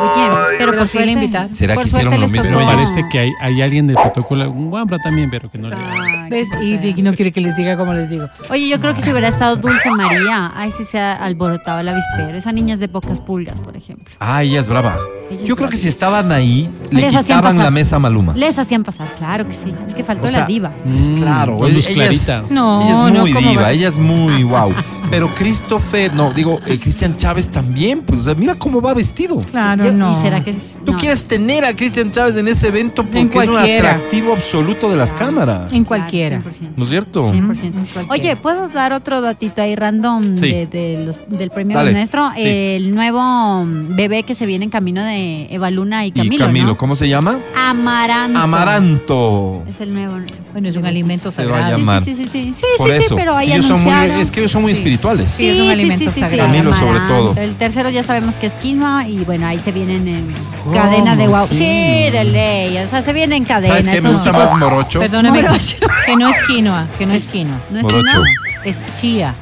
Oye, pero, por sí le. ¿Será por que hicieron suerte lo les mismo parece que hay, hay alguien del protocolo, un guambra también, pero que no le Ay, ¿Ves? Y, y no quiere que les diga como les digo. Oye, yo creo que si hubiera estado Dulce María, ay, sí se ha alborotado el avispero. Esa niña es de pocas pulgas, por ejemplo. Ah, ella es brava. Ella es Yo creo brava. que si estaban ahí, le Les hacían quitaban pasar. la mesa a Maluma. Les hacían pasar, claro que sí. Es que faltó O sea, la diva. Sí, claro. Con luz ella es- clarita. No, ella es muy ¿cómo diva, ella es muy wow. Pero Christopher, no, digo, eh, Cristian Chávez también, pues, o sea, mira cómo va vestido. Claro, Yo- no. ¿Y será que Tú no. quieres tener a Cristian Chávez en ese evento porque es un atractivo absoluto de las cámaras. En cualquiera. Claro, 100%. ¿No es cierto? 100%. cualquiera. Oye, ¿puedo dar otro datito ahí random Sí. de, de los- del premio Dale, nuestro? sí. El nuevo bebé que se viene en camino de Eva Luna y Camilo, y Camilo, ¿no? ¿cómo se llama? Amaranto. Amaranto. Es el nuevo. Bueno, es un alimento Se va a sagrado. Sí, llamar. sí, sí, sí, sí, sí, Por sí, sí, eso. pero ahí Ellos son muy, es que ellos son muy Sí. espirituales. Sí, es un alimento sagrado. Camilo, sobre todo. El tercero ya sabemos que es quinoa y bueno, ahí se vienen en ¿Cómo? cadena de guau. Sí, de ley. O sea, se viene en cadena. ¿Sabes qué me gusta chicos- más morocho? Perdóname, Morocho. que no es quinoa, que no es quinoa. ¿No es Morocho. quinoa? Es chía.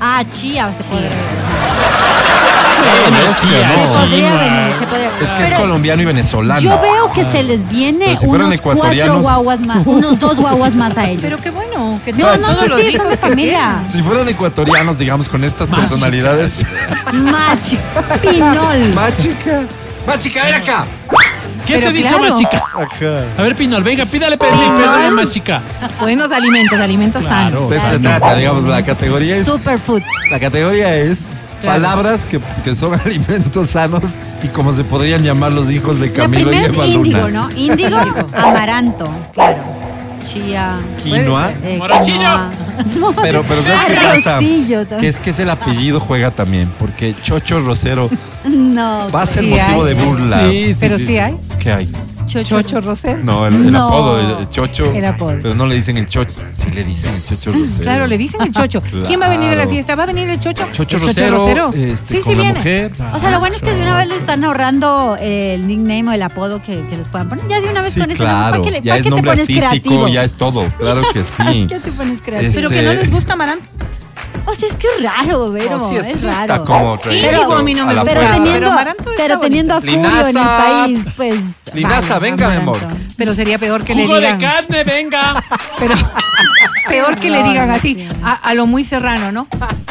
Ah, chía. Se podría, Bestia, se podría venir, se podría Es que es colombiano y venezolano. Yo veo que se les viene si unos cuatro guaguas más, unos dos guaguas más a ellos. Pero qué bueno, que no, todos no, los no, sí, son de familia. Si fueran ecuatorianos, digamos, con estas personalidades. Mach, pinol. Machica. Machica, ven acá. ¿Qué Pero te claro. machica? Acá. A ver, Pinol, venga, pídale Pinol. perdón, machica. Buenos alimentos, alimentos sanos. De eso se Claro. trata, digamos, la categoría es. Superfood. La categoría es palabras que, que son alimentos sanos y como se podrían llamar los hijos de La Camilo y es Eva índigo, Luna. ¿no? Índigo, amaranto, claro. Chía. Quinoa. eh, quinoa. Pero, pero ¿sabes qué pasa? Que es que es el apellido juega también, porque Chocho Rosero No. va a ser Sí, motivo hay. de burla. Pero sí hay. ¿Qué hay? Chocho. Chocho Rosero. No, el, el No. apodo, el, el Chocho. El apodo. Pero no le dicen el Chocho. Sí le dicen el Chocho Rosero. Claro, le dicen el chocho. ¿Quién va a venir a la fiesta? ¿Va a venir el chocho? Chocho ¿El Rosero, este, sí, con sí la viene. mujer. O sea, lo bueno es que de una vez le están ahorrando el nickname o el apodo que, que les puedan poner. Ya de una vez Sí, con eso, claro. ¿para qué, le- ya para es qué te nombre pones artístico, creativo? ya es todo. Claro que sí. ¿Qué te pones creativo? Este- Pero que no les gusta Amaranto. O sea, es que es raro, Vero. No, sí, es- es, sí está raro. como Índigo a mí no me gusta. Pero teniendo, Pero pero teniendo a Furio en el Linaza. país, pues. Linaza, vale, venga, mi amor. Pero sería peor que le Jugo de digan. carne, venga. Pero peor que le digan no, así, sí. a, a lo muy serrano, ¿no?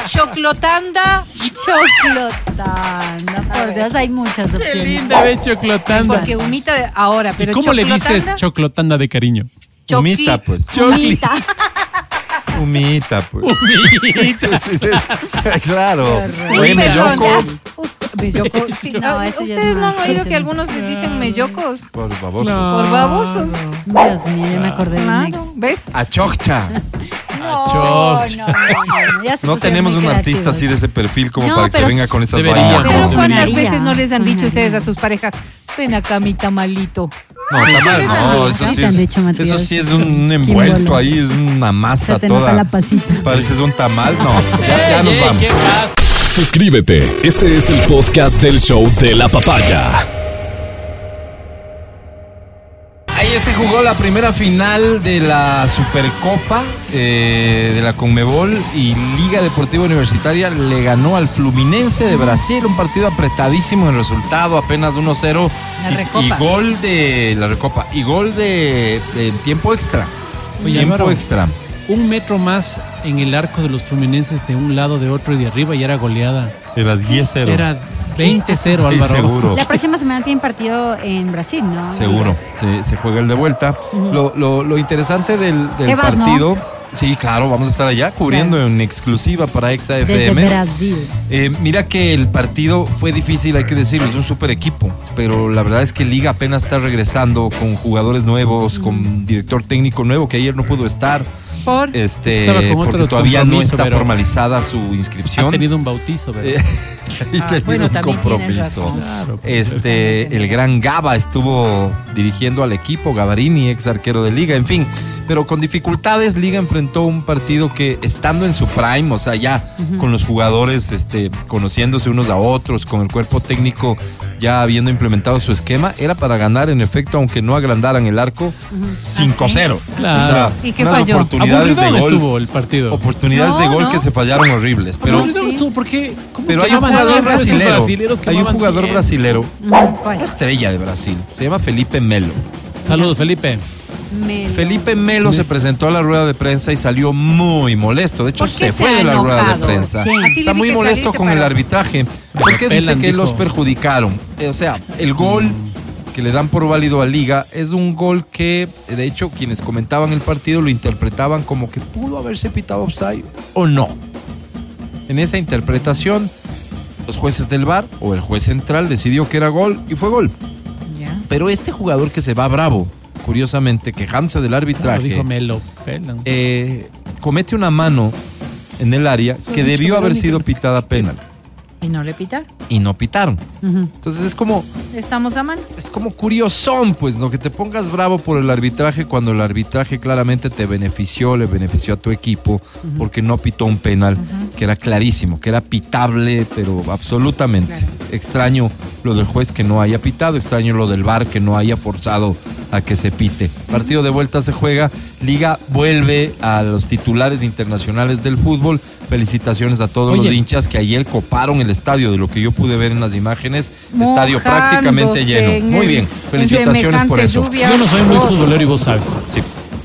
Choclotanda. Choclotanda. Por Dios, hay muchas Qué opciones. linda, ve, choclotanda. Porque humita de- ahora, ¿Y pero cómo le dices choclotanda, de cariño? chocli- Humita, pues. Humita. Humita, pues. Humita. Sí, sí. claro. Oye, ya. Usted- melloco, sí. No, ya Ustedes no han oído que algunos les dicen mellocos Por baboso. No. por babosos. Dios mío, yo me acordé de un ex. Claro, ¿ves? Achocha. No, no, no, no, ya No tenemos un artista así de ese perfil como No, para que se venga con esas vainas. Pero ¿cuántas veces no les han dicho ustedes a sus parejas? Ven acá, mi tamalito. No, tamal, no, eso ¿Qué sí es, eso sí es un envuelto ahí, es una masa toda. la pasita. Pareces un tamal, no, ya, ya Ey, nos ey, vamos. Suscríbete. Este es el podcast del show de la papaya. Ayer se jugó la primera final de la Supercopa eh, de la Conmebol y Liga Deportiva Universitaria le ganó al Fluminense de Brasil, un partido apretadísimo en el resultado, apenas 1-0 La y- Recopa. y, gol de la Recopa y gol de, de tiempo extra. Oye, tiempo Álvaro, extra. Un metro más en el arco de los fluminenses de un lado, de otro y de arriba y era goleada. Era 10-0. Era 20-0, Sí, Álvaro. seguro. La próxima semana tienen partido en Brasil, ¿no? Seguro, se, se juega el de vuelta. lo, lo- lo interesante del, del Evas, ¿no? partido, sí, claro, vamos a estar allá cubriendo en exclusiva para Exa Desde FM. Brasil. Eh, mira que el partido fue difícil, hay que decirlo, es un super equipo, pero la verdad es que Liga apenas está regresando con jugadores nuevos, con director técnico nuevo que ayer no pudo estar, Por este, porque todavía no está formalizada su Ha inscripción. tenido un bautizo, ¿verdad? Eh, y Ah, tenía bueno, un compromiso. razón. Claro, pues, Este, el gran Gaba estuvo dirigiendo al equipo, Gavarini, ex arquero de Liga, en fin. Pero con dificultades, Liga enfrentó un partido que estando en su prime, o sea, ya con los jugadores este, conociéndose unos a otros, con el cuerpo técnico ya habiendo implementado su esquema, era para ganar en efecto, aunque no agrandaran el arco, 5-0. Claro. O sea, ¿Y qué unas falló? oportunidades de gol. estuvo el partido. Oportunidades No, de gol no. que se fallaron horribles. Pero, estuvo porque... ¿cómo pero hay un jugador brasilero. Hay un jugador tiempo? brasilero ¿Cuál? una estrella de Brasil. Se llama Felipe Melo. Saludos, Felipe. Melo. Felipe Melo se presentó a la rueda de prensa y salió muy molesto. De hecho, ¿Por qué se fue de la rueda de prensa. Sí. Está muy molesto con el arbitraje. Porque dice repelan, que dijo. los perjudicaron. O sea, el gol que le dan por válido a Liga es un gol que, de hecho, quienes comentaban el partido lo interpretaban como que pudo haberse pitado offside o no. En esa interpretación, los jueces del VAR o el juez central decidió que era gol y fue gol. Pero este jugador que se va bravo, curiosamente, quejándose del Claro, arbitraje, dijo, me lo pelan. eh, comete una mano en el área que debió haber sido pitada penal Y no repitar. Y no pitaron. Entonces es como, Estamos a mano. es como curiosón, pues, ¿no? Que te pongas bravo por el arbitraje cuando el arbitraje claramente te benefició, le benefició a tu equipo, porque no pitó un penal que era clarísimo, que era pitable, pero absolutamente. Extraño lo del juez que no haya pitado, extraño lo del VAR que no haya forzado a que se pite. Partido de vuelta se juega, Liga vuelve a los titulares internacionales del fútbol. Felicitaciones a todos los hinchas que ayer coparon el estadio, de lo que yo pude ver en las imágenes, estadio Mojándose prácticamente en lleno. Muy bien, en felicitaciones por eso. lluvia. Yo no soy muy futbolero y vos sabes. Sí.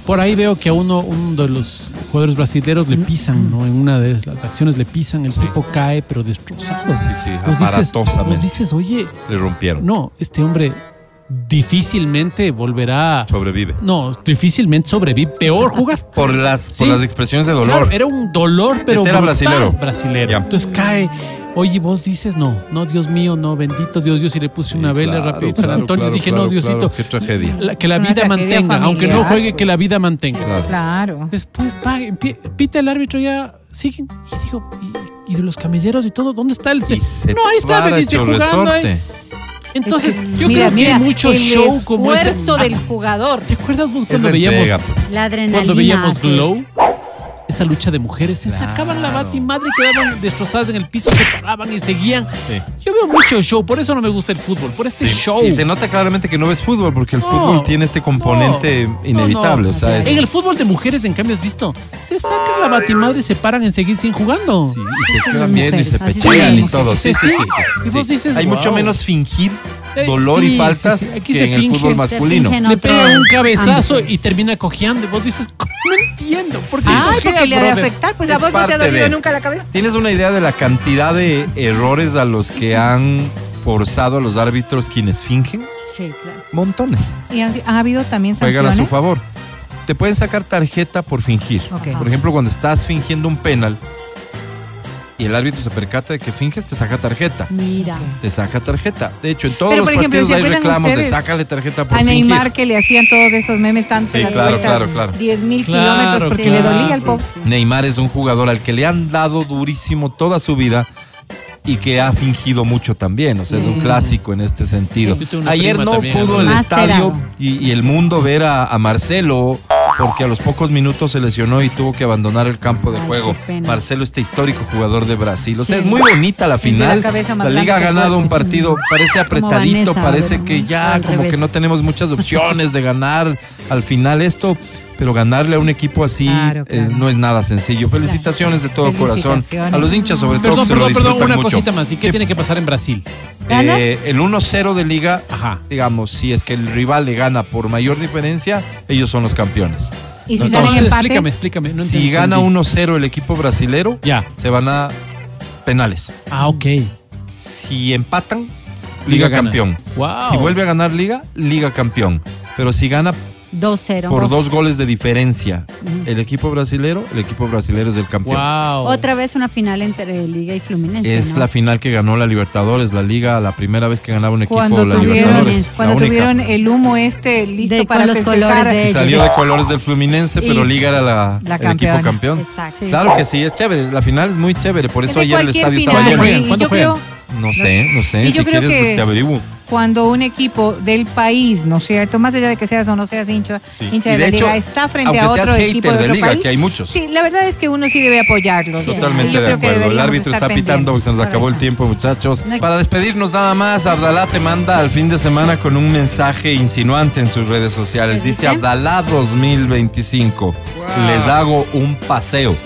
Por ahí veo que a uno, uno de los jugadores brasileños le pisan, ¿no? En una de las acciones le pisan, el tipo cae, pero destrozado. Sí, sí, Vos dices, aparatosamente. vos dices, oye, Le rompieron. no, este hombre difícilmente volverá. Sobrevive. No, difícilmente sobrevive. Peor jugar. Por las, Sí. por las expresiones de dolor. Claro, era un dolor, pero. Este era brutal, brasilero. brasilero. Ya. Entonces cae. Oye, vos dices, no, no, Dios mío, no, bendito Dios, Dios, y le puse una Sí, vela claro, rapidito San Antonio. claro, dije, claro, no, Diosito, claro, qué tragedia. la- que la una vida mantenga, aunque no familiar, juegue, pues. que la vida mantenga. Claro. Claro. Después pa, empie- pita el árbitro ya, siguen. Y digo, y, y de los camelleros y todo, ¿dónde está el Y se No, ahí está, hecho jugando ahí. Entonces, Es que, yo mira, creo que mira, hay mucho el show como ese. esfuerzo del jugador. ¿Te acuerdas vos Es cuando veíamos entrega, pues. La adrenalina. cuando veíamos haces. Glow? Esa lucha de mujeres, se sacaban la madre y quedaban destrozadas en el piso, se paraban y seguían. Sí. Yo veo mucho show, por eso no me gusta el fútbol, por este Sí. show. Y se nota claramente que no ves fútbol, porque el No, fútbol tiene este componente no, inevitable. no, o sea, es- En el fútbol de mujeres, en cambio, has visto, se sacan la batimadre y se paran en seguir sin jugando. Sí, y se quedan viendo y se pechean y todo. Sí, Sí, sí. Y vos dices, Hay mucho wow. menos fingir dolor sí, y faltas sí, sí. Aquí que se en el fútbol masculino. Le pega un cabezazo ámbitos. y termina cojeando. Y vos dices, no entiendo. ¿Por qué cojeas, porque le ha de afectar. Pues Es a vos no te ha dolido de- nunca la cabeza. ¿Tienes una idea de la cantidad de errores a los que han forzado a los árbitros quienes fingen? Sí, claro. Montones. Y han, han habido también Juegan a sanciones. su favor. Te pueden sacar tarjeta por fingir. Por ejemplo, cuando estás fingiendo un penal y el árbitro se percata de que finges, te saca tarjeta. Mira. Te saca tarjeta. De hecho, en todos Pero, los ejemplo, partidos ¿se hay reclamos de sácale tarjeta por A fingir. Neymar que le hacían todos estos memes tanto Sí, las claro, vueltas, claro, claro. 10 mil Claro, kilómetros porque le dolía al pobre. Neymar es un jugador al que le han dado durísimo toda su vida y que ha fingido mucho también. O sea, es un clásico en este sentido. Sí. Ayer no pudo el estadio y, y el mundo ver a, a Marcelo porque a los pocos minutos se lesionó y tuvo que abandonar el campo de Ay, juego. Marcelo, este histórico jugador de Brasil. O sea, Sí. es muy bonita la final. La liga ha ganado un partido, parece apretadito, Vanessa, parece que ya como revés. que no tenemos muchas opciones de ganar al final esto. Pero ganarle a un equipo así Claro, claro. es- no es nada sencillo. Felicitaciones de todo corazón. A los hinchas sobre todo Perdón, que se lo perdón, perdón, una mucho. cosita más. ¿Y qué Sí. tiene que pasar en Brasil? Eh, el 1-0 de liga, Ajá. digamos, si es que el rival le gana por mayor diferencia, ellos son los campeones. Y si Entonces, salen Entonces, empate, explícame, explícame. No si gana 1-0 el equipo brasilero, Ya. se van a penales. Ah, ok. Si empatan, Liga liga, campeón. Wow. Si vuelve a ganar liga, liga campeón. Pero si gana 2-0. por dos goles de diferencia el equipo brasilero, el equipo brasilero es el campeón. Wow. Otra vez una final entre Liga y Fluminense. Es ¿no? la final que ganó la Libertadores, la liga, la primera vez que ganaba un equipo cuando la tuvieron, Libertadores. cuando la tuvieron el humo este listo De- para con los festejar. colores de ellos. salió de colores del Fluminense, Y pero Liga era la, la el equipo campeón. Exacto. Sí. Claro que sí, es chévere. La final es muy chévere, por Es eso ayer el estadio final, estaba lleno. ¿Cuándo? No sé, no sé. Y yo si creo quieres que- te averiguo. cuando un equipo del país, ¿no es cierto? Más allá de que seas o no seas hincha, Sí. hincha de, de la hecho, liga, está frente a otro equipo de, de otro liga, país. que hay muchos. Sí, la verdad es que uno sí debe apoyarlos. Totalmente de acuerdo. El árbitro está pitando, se nos acabó el tiempo, muchachos. Para despedirnos nada más, Abdalá te manda al fin de semana con un mensaje insinuante en sus redes sociales. ¿Qué Dice? Abdalá 2025. Les hago un paseo.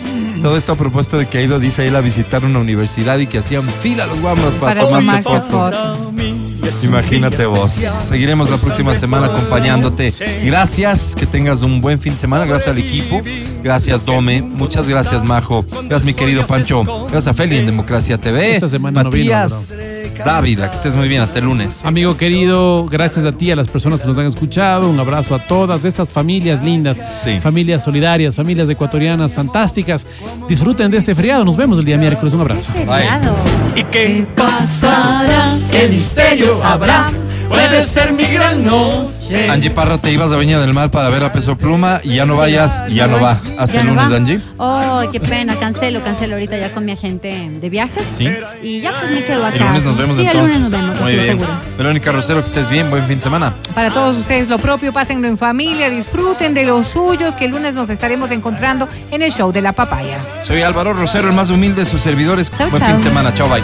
Todo esto a propósito de que ha ido, dice él, a visitar una universidad y que hacían fila los guambras para, Para tomarse tomarse fotos. fotos. Imagínate vos. Seguiremos la próxima semana acompañándote. Gracias, que tengas un buen fin de semana. Gracias al equipo. Gracias, Dome. Muchas gracias, Majo. Gracias, mi querido Pancho. Gracias a Feli en Democracia TV. Esta semana no vino, Matías Dávila, que estés muy bien. Hasta el lunes. Amigo querido, gracias a ti, a las personas que nos han escuchado. Un abrazo a todas estas familias lindas, Sí. familias solidarias, familias ecuatorianas fantásticas. Disfruten de este feriado. Nos vemos el día miércoles. Un abrazo. Feriado. ¿Y qué pasará? ¿Qué misterio habrá? Puede ser mi gran noche. Angie Parra, te ibas a Viña del Mar para ver a Peso Pluma y ya no vayas y ya no va. Hasta ¿Ya el no lunes, va? Angie. Oh, qué pena, cancelo, cancelo ahorita ya con mi agente de viajes. Sí. Y ya pues me quedo acá. El lunes nos vemos sí, entonces. el lunes nos vemos, Muy bien. seguro. Verónica Rosero, que estés bien. Buen fin de semana. Para todos ustedes lo propio, pásenlo en familia, disfruten de los suyos, que el lunes nos estaremos encontrando en el show de la papaya. Soy Álvaro Rosero, el más humilde de sus servidores. Chau, Buen chau. fin de semana. Chao, bye.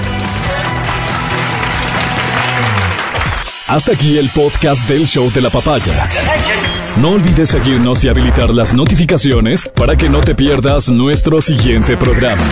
Hasta aquí el podcast del show de la papaya. No olvides seguirnos y habilitar las notificaciones para que no te pierdas nuestro siguiente programa.